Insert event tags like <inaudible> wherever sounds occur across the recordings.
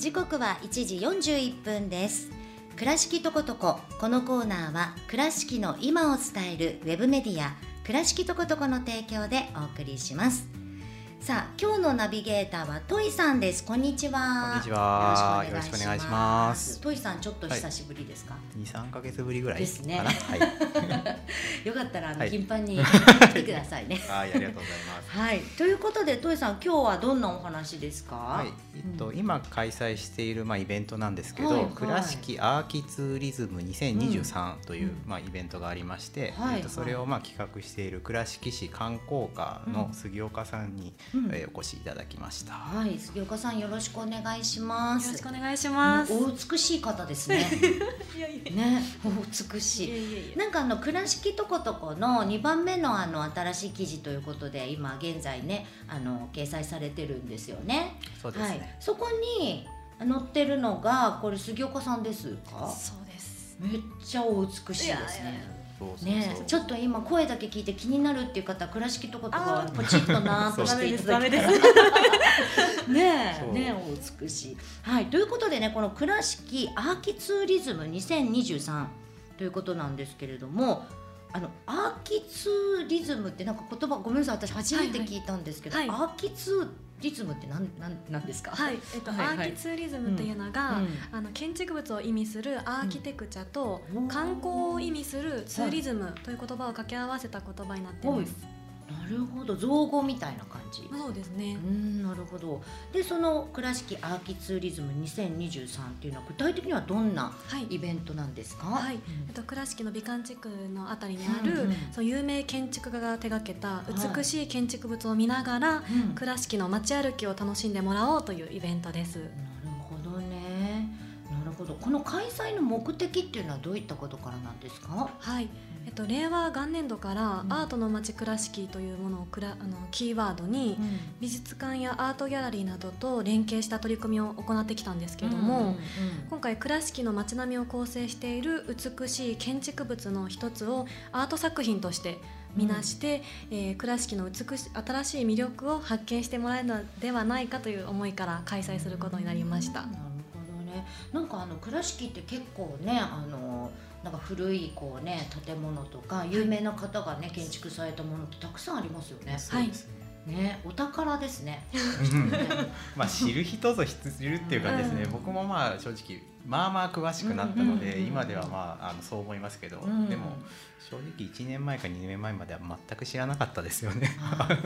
時刻は1時41分です。倉敷とことここのコーナーは倉敷の今を伝えるウェブメディア倉敷とことこの提供でお送りします。さあ今日のナビゲーターはトイさんです。こんにちは。こんにちは。よろしくお願いします。トイさんちょっと久しぶりですか、二、三、ヶ月ぶりぐらいですね。はい、<laughs> よかったらあの、はい。頻繁に <laughs> 来てくださいね。はい、ありがとうございます。<laughs> はい。ということでトイさん今日はどんなお話ですか？はい、えっと、今開催しているまあイベントなんですけど、はいはい。倉敷アーキツーリズム2023という、うん。まあイベントがありまして、はいえっとそれをまあ企画している倉敷市観光課の杉岡さんに、うんえーお越しいただきました。はい杉岡さんよろしくお願いしますよろしくお願いします。お美しい方ですね <laughs> いやいやいねお美しいやいやいや。なんかあの倉敷とことこの2番目のあの新しい記事ということで今現在ねあの掲載されてるんですよね。そうですはいね。、そこに載ってるのがこれ杉岡さんですか？そうです。めっちゃお美しいですいやいやいね。ちょっと今声だけ聞いて気になるっていう方は倉敷とことこあー。ポチッとなーっとしていただけたら。ダメ <laughs> ねえ。ねえお美しい。はい。ということでねこの倉敷アーキツーリズム2023ということなんですけれども。あのアーキツーリズムってなんか言葉ごめんなさい私初めて聞いたんですけど、はいはい。アーキツーリズムってなんなんなんですか？はい、えっと、はいはい。アーキツーリズムっていうのが、うんあの建築物を意味するアーキテクチャと、うん。観光を意味するツーリズムという言葉を掛け合わせた言葉になっています。なるほど。造語みたいな感じ。そうですね。う。んなるほど。でその倉敷アーキツーリズム2023っていうのは具体的にはどんなはい。イベントなんですか？はい。うん。えっと、倉敷の美観地区のあたりにある、うんうんその有名建築家が手掛けたはい。美しい建築物を見ながら、うん。倉敷の街歩きを楽しんでもらおうというイベントです。なるほどね。なるほど。この開催の目的っていうのはどういったことからなんですか？はい、えっと、令和元年度からうん。アートの街倉敷というものをくらあのキーワードに美術館やアートギャラリーなどと連携した取り組みを行ってきたんですけれども、うんうん今回倉敷の街並みを構成している美しい建築物の一つをアート作品として見なして、えー倉敷の美し新しい魅力を発見してもらえるのではないかという思いから開催することになりました。なるほどね。なんかあの倉敷って結構ねあのなんか古いこうね建物とか有名な方がね建築されたものってたくさんありますよね。そうですね。ねお宝ですね。うん <laughs> まあ知る人ぞ知るっていうかですね、うん僕もまあ正直まあまあ詳しくなったので、今ではまああのそう思いますけど、うんでも正直1年前か2年前までは全く知らなかったですよね。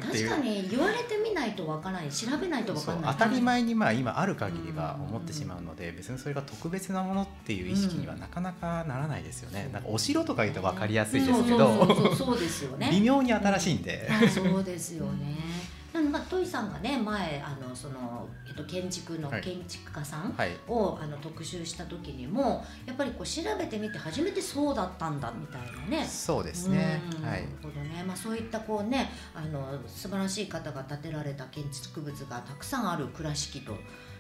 確かに言われてみないとわからない調べないとわかない当たり前にまあ今ある限りは思ってしまうので、別にそれが特別なものっていう意識にはなかなかならないですよね。うんなんかお城とか言うと分かりやすいですけど、そうそうそうですよね。微妙に新しいんで。はいそうですよね。なんでまあトイさんがね前あのそのえっと建築のはい建築家さんはい。を、あの特集した時にもやっぱりこう調べてみて初めてそうだったんだみたいなね。そうですねないる。ほどね。まあそういったこうねあの素晴らしい方が建てられた建築物がたくさんある倉敷と。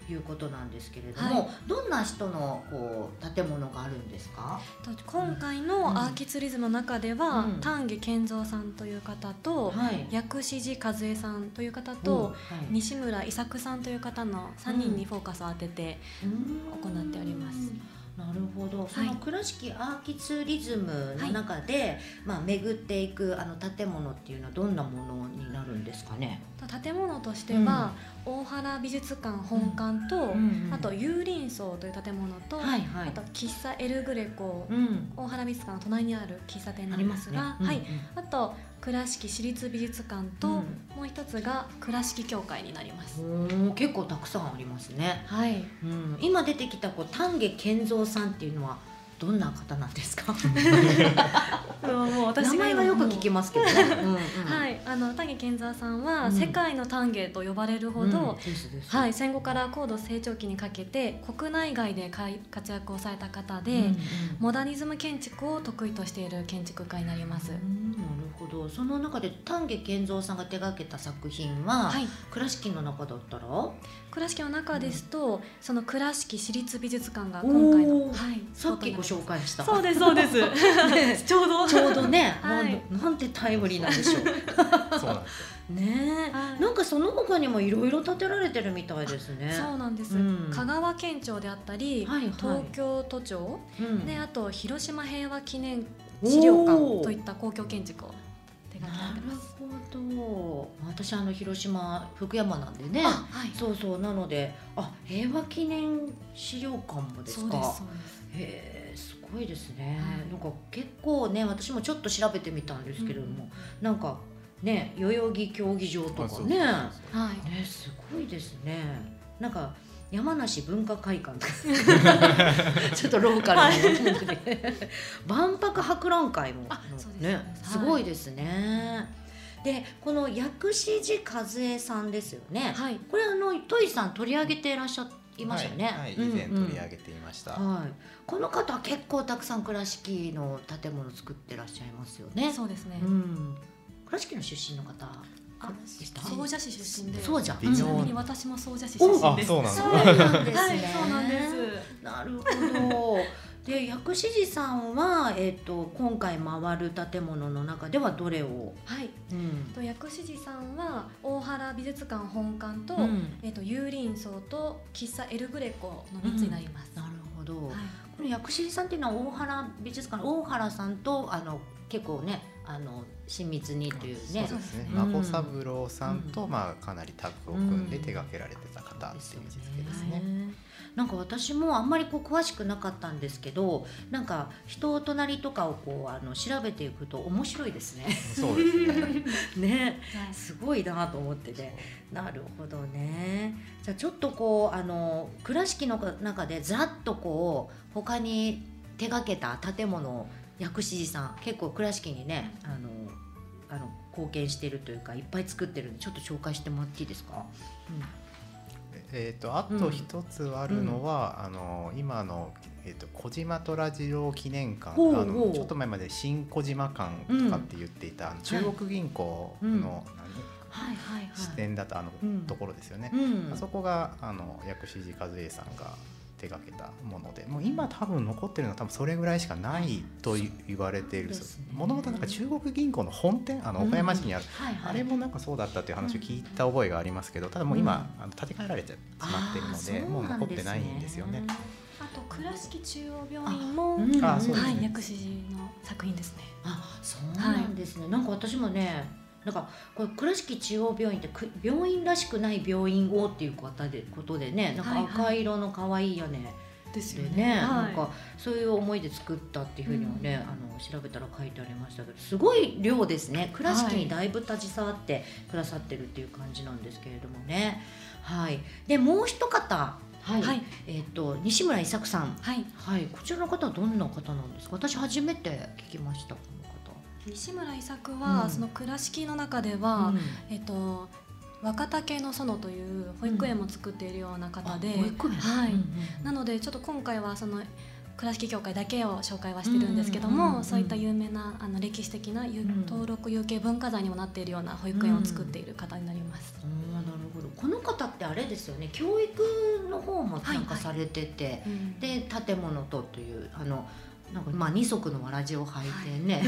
いうことなんですけれども、はどんな人のこう建物があるんですか？と今回のアーキツリズムの中では、うん。丹下健三さんという方と、はい。薬師寺和恵さんという方うん。と、はい。西村伊作さんという方の3人にフォーカスを当てて、行っております。なるほど。そのはい倉敷アーキツーリズムの中で、まあ巡っていくあの建物っていうのはどんなものになるんですかね？建物としては、大原美術館本館と、うんあと有林荘という建物と、はいはい。あと喫茶エルグレコ、うん。大原美術館の隣にある喫茶店になりますがねはい、あと倉敷市立美術館と、うんもう一つが倉敷教会になります。結構たくさんありますね。はい、うん。今出てきたこう丹下健三さんっていうのはどんな方なんですか？<laughs> もう名前はよく聞きますけど <laughs> はい、あの丹下健三さんは、うん。世界の丹下と呼ばれるほど、はい、戦後から高度成長期にかけて国内外で活躍をされた方で、モダニズム建築を得意としている建築家になります。とその中で丹下健三さんが手掛けた作品は、はい、倉敷の中だったら？倉敷の中ですと、その倉敷市立美術館が今回の、はい、さっきご紹介した。そうですそうです。ね <laughs> ちょうど。ちょうどね、<laughs> はい。なんてタイムリーなんでしょう。<laughs> そうなんですよ。ねえ、はい。なんかその他にもいろいろ建てられてるみたいですね。そうなんです、うん。香川県庁であったり、はいはい。東京都庁、うん。であと広島平和記念資料館といった公共建築を手掛けらなるれてます。ほど。私あの広島福山なんでね。あはい、そうそう。なのであ平和記念資料館もですか？そうですそうです。へえすごいですね、はい。なんか結構ね私もちょっと調べてみたんですけれども、なんかね代々木競技場とかね。はねすごいですね。なんか山梨文化会館。<laughs> ちょっとローカルなもので。万博博覧会も。ねはい。すごいですね、でこの薬師寺和恵さんですよね、い、はい、これあのトイさん取り上げていらっしゃいましたよね、はい。はい。以前取り上げていました、はい、この方は結構たくさん倉敷の建物作ってらっしゃいますよね。そうですね。うん、倉敷の出身の方あ。総社市出身で、そうじゃん。微妙ちなみに私も総社市出身です。あそうなんだそうなんですね。はい、そうなんです。なるほど。で薬師寺さんはえっ、と今回回る建物の中ではどれを、はい、うんと薬師寺さんは大原美術館本館と、うんえっ、と有林荘と喫茶エルグレコの三つになります。なるほど。はい、この薬師寺さんっていうのは大原美術館の大原さんとあの結構ねあの親密にというね。そうですね。うん。孫三郎さんと、うん。まあ、かなりタッグを組んで手掛けられてた方っていう位置づけですね。なんか私もあんまりこう詳しくなかったんですけどなんか人となりとかをこうあの調べていくと面白いですね。そうですね。<laughs> ね。はい。すごいなと思ってて。なるほどね。じゃあちょっとこうあの倉敷の中でざっとこう他に手がけた建物を薬師寺さん結構倉敷にねあのあの貢献してるというかいっぱい作ってるんでちょっと紹介してもらっていいですか、えー、とあと一つあるのは、あの今の、えー、と小島虎次郎記念館。ほあのちょっと前まで新小島館とかって言っていた、あの中国銀行の、うん。何？はいはい支店だったあの、うん。ところですよね。うん。あそこがあの薬師寺和恵さんが手掛けたものでもう今多分残ってるのは多分それぐらいしかないとい言われているですね。もともとなんか中国銀行の本店あの岡山市にある、はいはい、あれもなんかそうだったっていう話を聞いた覚えがありますけどただもう今、あの建て替えられてしまってるのであーもう残ってないんですよね。あと倉敷中央病院も、うんね。はい薬師寺の作品ですね。あそうなんですね、なんか私もねなんかこれ倉敷中央病院ってく病院らしくない病院をっていうことでことでねなんか赤色の可愛い屋根ですでね、はい。なんかそういう思いで作ったっていうふうにはね、あの調べたら書いてありましたけどすごい量ですね。倉敷にだいぶ携わってくださってるっていう感じなんですけれどもね。はい。でもう一方はい、はい。えっ、と西村伊作さん。はい。はい。こちらの方はどんな方なんですか？私初めて聞きました西村伊作は、うん。その倉敷の中で方、は、うん。えっと若竹の園という保育園も作っているような方で、あ保育園。はい、うんうんなのでちょっと今回はその倉敷協会だけを紹介はしてるんですけども、うんうんうんそういった有名なあの歴史的な登録有形文化財にもなっているような保育園を作っている方になります。なるほど。この方ってあれですよね。教育の方もなんかされてて、うんで建物とというあのなんかまあ二足のわらじを履いてね、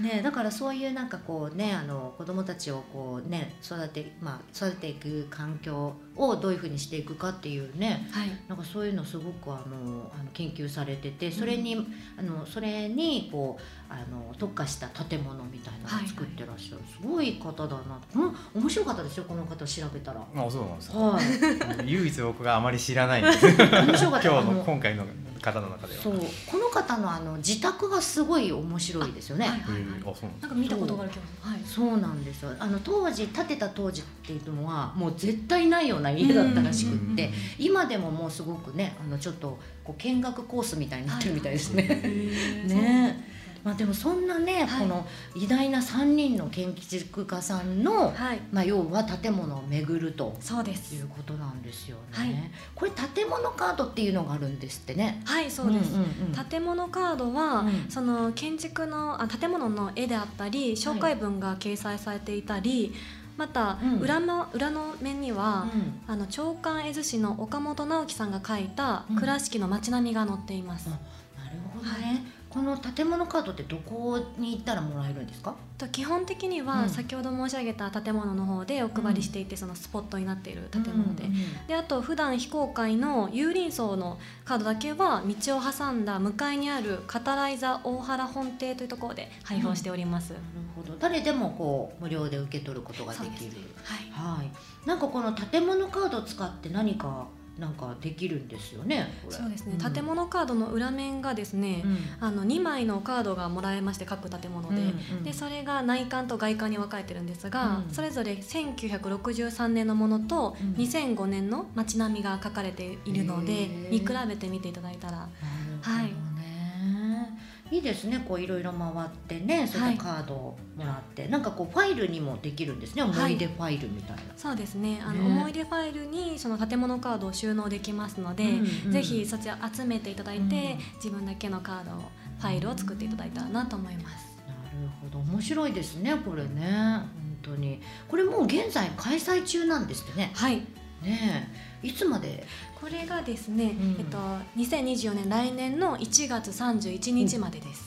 ねだからそういうなんかこうねあの子供たちをこうね育てまあ育てていく環境をどういうふうにしていくかっていうねはい。なんかそういうのすごくあのあの研究されててそれに、あのそれにこうあの特化した建物みたいなのを作ってらっしゃる、すごい方だなこの面白かったですよこの方調べたら。あそうなんですか。はい。<laughs> 唯一僕があまあり知らない。んです今面白かった。日あのの今回の方の中では。そう。この方のあの自宅がすごい面白いですよね。はいはいあそうなんか。見たことがあるけど、はい。そうなんですよ。あの当時建てた当時っていうのはもう絶対ないような家だったらしくうんって今でももうすごくねあのちょっとこう見学コースみたいになってるみたいですね。<laughs> ねまあ、でもそんなね、はい。この偉大な3人の建築家さんの、はい。まあ、要は建物を巡るとそうです。いうことなんですよね。はい。これ建物カードっていうのがあるんですってね。はいそうです、んんうん建物カードは、うん。その建築のあ建物の絵であったり紹介文が掲載されていたり、また、うん。裏の裏の面には、うん。あの長官絵図師の岡本直樹さんが描いたうん。倉敷の街並みが載っています。なるほどね、この建物カードってどこに行ったらもらえるんですか？と基本的にうん。は先ほど申し上げた建物の方でお配りしていて、そのスポットになっている建物で。うんうんであと普段非公開の有林荘のカードだけは道を挟んだ向かいにあるカタライザ大原本邸というところで配布をしております。なるほど。誰でもこう無料で受け取ることができる。ねはい。はい。なんかこの建物カードを使って何かなんかできるんですよねそうですね、ん。建物カードの裏面がですね、うん。あの2枚のカードがもらえまして各建物で,、うんうん。でそれが内観と外観に分かれてるんですが、うん。それぞれ1963年のものとうん。2005年の街並みが書かれているので、見比べてみていただいたら。なるほどね、い、いですねこういろいろ回ってねそういったカードをもらって、なんかこうファイルにもできるんですね思い出ファイルみたいな、そうですね。あのね。思い出ファイルにその建物カードを収納できますので、うんうん。ぜひそちら集めていただいて、うん。自分だけのカードをファイルを作っていただいたらなと思います。なるほど。面白いですねこれね。本当に。これもう現在開催中なんですってね。はい。ねえいつまで？これがですね、うん。えっと、2024年来年の1月31日までです、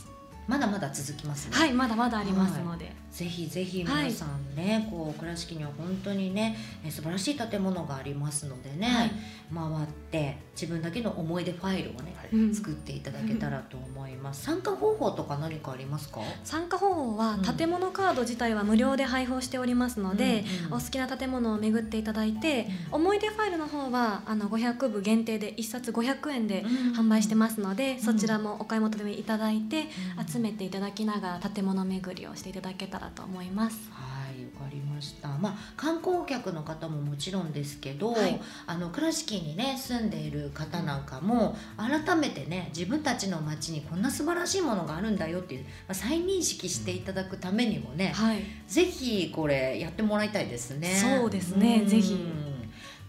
まだまだ続きますね。はいまだまだありますので、ぜひぜひ皆さんね、こう倉敷には本当にねえ素晴らしい建物がありますのでね、はい。回って自分だけの思い出ファイルをね、はい。うん。作っていただけたらと思います。参加方法とか何かありますか？参加方法はうん。建物カード自体は無料で配布しておりますので、うんうんお好きな建物を巡っていただいて、思い出ファイルの方はあの500部限定で1冊500円で販売してますので、そちらもお買い求めいただいて、集めていただきながら建物巡りをしていただけたらと思います。はい、わかりました。まあ観光客の方ももちろんですけど、はいあの倉敷にね住んでいる方なんかも改めてね自分たちの町にこんな素晴らしいものがあるんだよっていう、まあ、再認識していただくためにもね、はい、ぜひこれやってもらいたいですね。そうですねんぜひ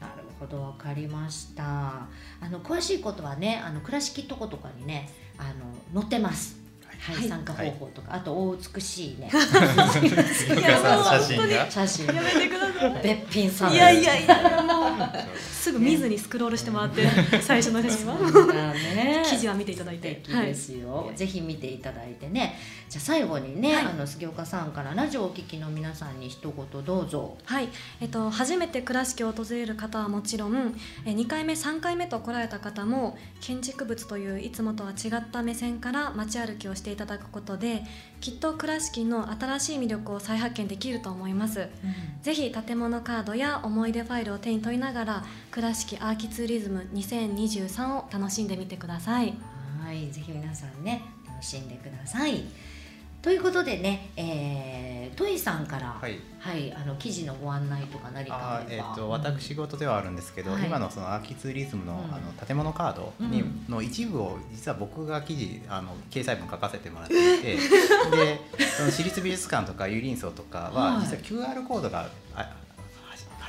なるほどわかりました。あの詳しいことはねあの倉敷とことかにねあの載ってます。はい、はい参加方法とか、あとお美しいね。<laughs> 写真が。写真。やめてください。べっぴんさん。いやいやいやもうすぐ見ずにスクロールしてもらって、最初の写真は。記事は見ていただい素て敵ですよ、ぜひ見ていただいてね。じゃあ最後にね、はい。あの杉岡さんからラジオをお聞きの皆さんに一言どうぞ。はい、えっと、初めて倉敷を訪れる方はもちろんえ2回目3回目と来られた方も建築物といういつもとは違った目線から街歩きをしていただくことできっと倉敷の新しい魅力を再発見できると思います。ぜひ建物カードや思い出ファイルを手に取りながら倉敷アーキツーリズム2023を楽しんでみてください。はいぜひ皆さんね楽しんでくださいということでね、えー、トイさんから、はい。はい、あの記事のご案内とか何かあれば。あーえー、と私事ではあるんですけど、はい。今のそのアーキツーリズムの,、うん。あの建物カードに、うん。の一部を実は僕が記事あの掲載文書かせてもらっていて <laughs> でその私立美術館とか有林荘とかは、はい。実は QR コードがあ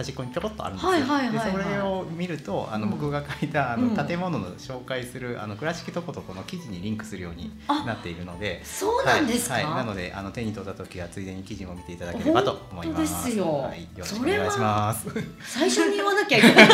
端端っこにちょろっとあるんですよ、はいはいはいはい。でそれを見るとあの、うん。僕が書いたあの、うん。建物の紹介するあの倉敷とことこの記事にリンクするようにあなっているので。そうなんですか、はいはい。なのであの手に取った時はついでに記事も見ていただければと思います。本当ですよ。はい、よろしくお願いします。最初に言わなきゃいけない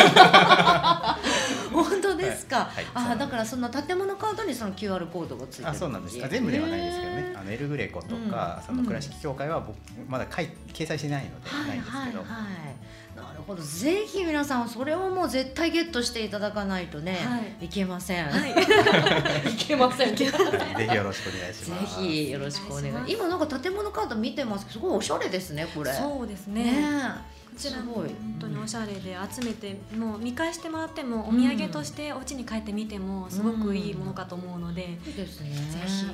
本当ですか、はいはいあだからその建物カードにその QR コードがついてるあそうなんです。あ全部ではないですけどね。あのエルグレコとか、うん。その倉敷協会は僕まだ書い掲載してないので、はいないんですけど、はいはい。なるほど。ぜひ皆さんそれをもう絶対ゲットしていただかないとね、、はい。けません、はい。いけません。ぜはい <laughs> <laughs> ぜひよろしくお願いします。ひよろしくお願いお願いします。今なんか建物カード見てますすごいおしゃれですねこれ。そうですね。ねちらも本当におしゃれで集めてもう見返してもらってもお土産としてお家に帰ってみてもすごくいいものかと思うので、いいですねぜひ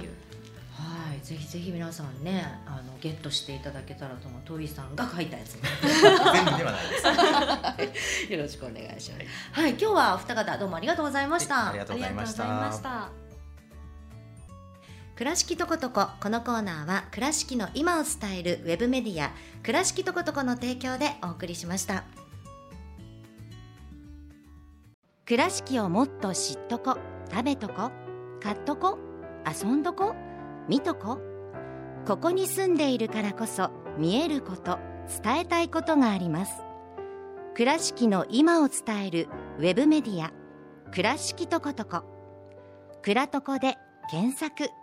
はい、ぜひぜひ皆さんね、あのゲットしていただけたらと思う。トイさんが書いたやつ、全部ではないです。<laughs> よろしくお願いします。はい、今日はお二方どうもありがとうございました。はいありがとうございましたありがとうございました倉敷とことここのコーナーは倉敷の今を伝えるウェブメディア倉敷とことこの提供でお送りしました。倉敷をもっと知っとこ食べとこ買っとこ遊んどこ見とこ。ここに住んでいるからこそ見えること伝えたいことがあります。倉敷の今を伝えるウェブメディア倉敷とことこ倉とこで検索。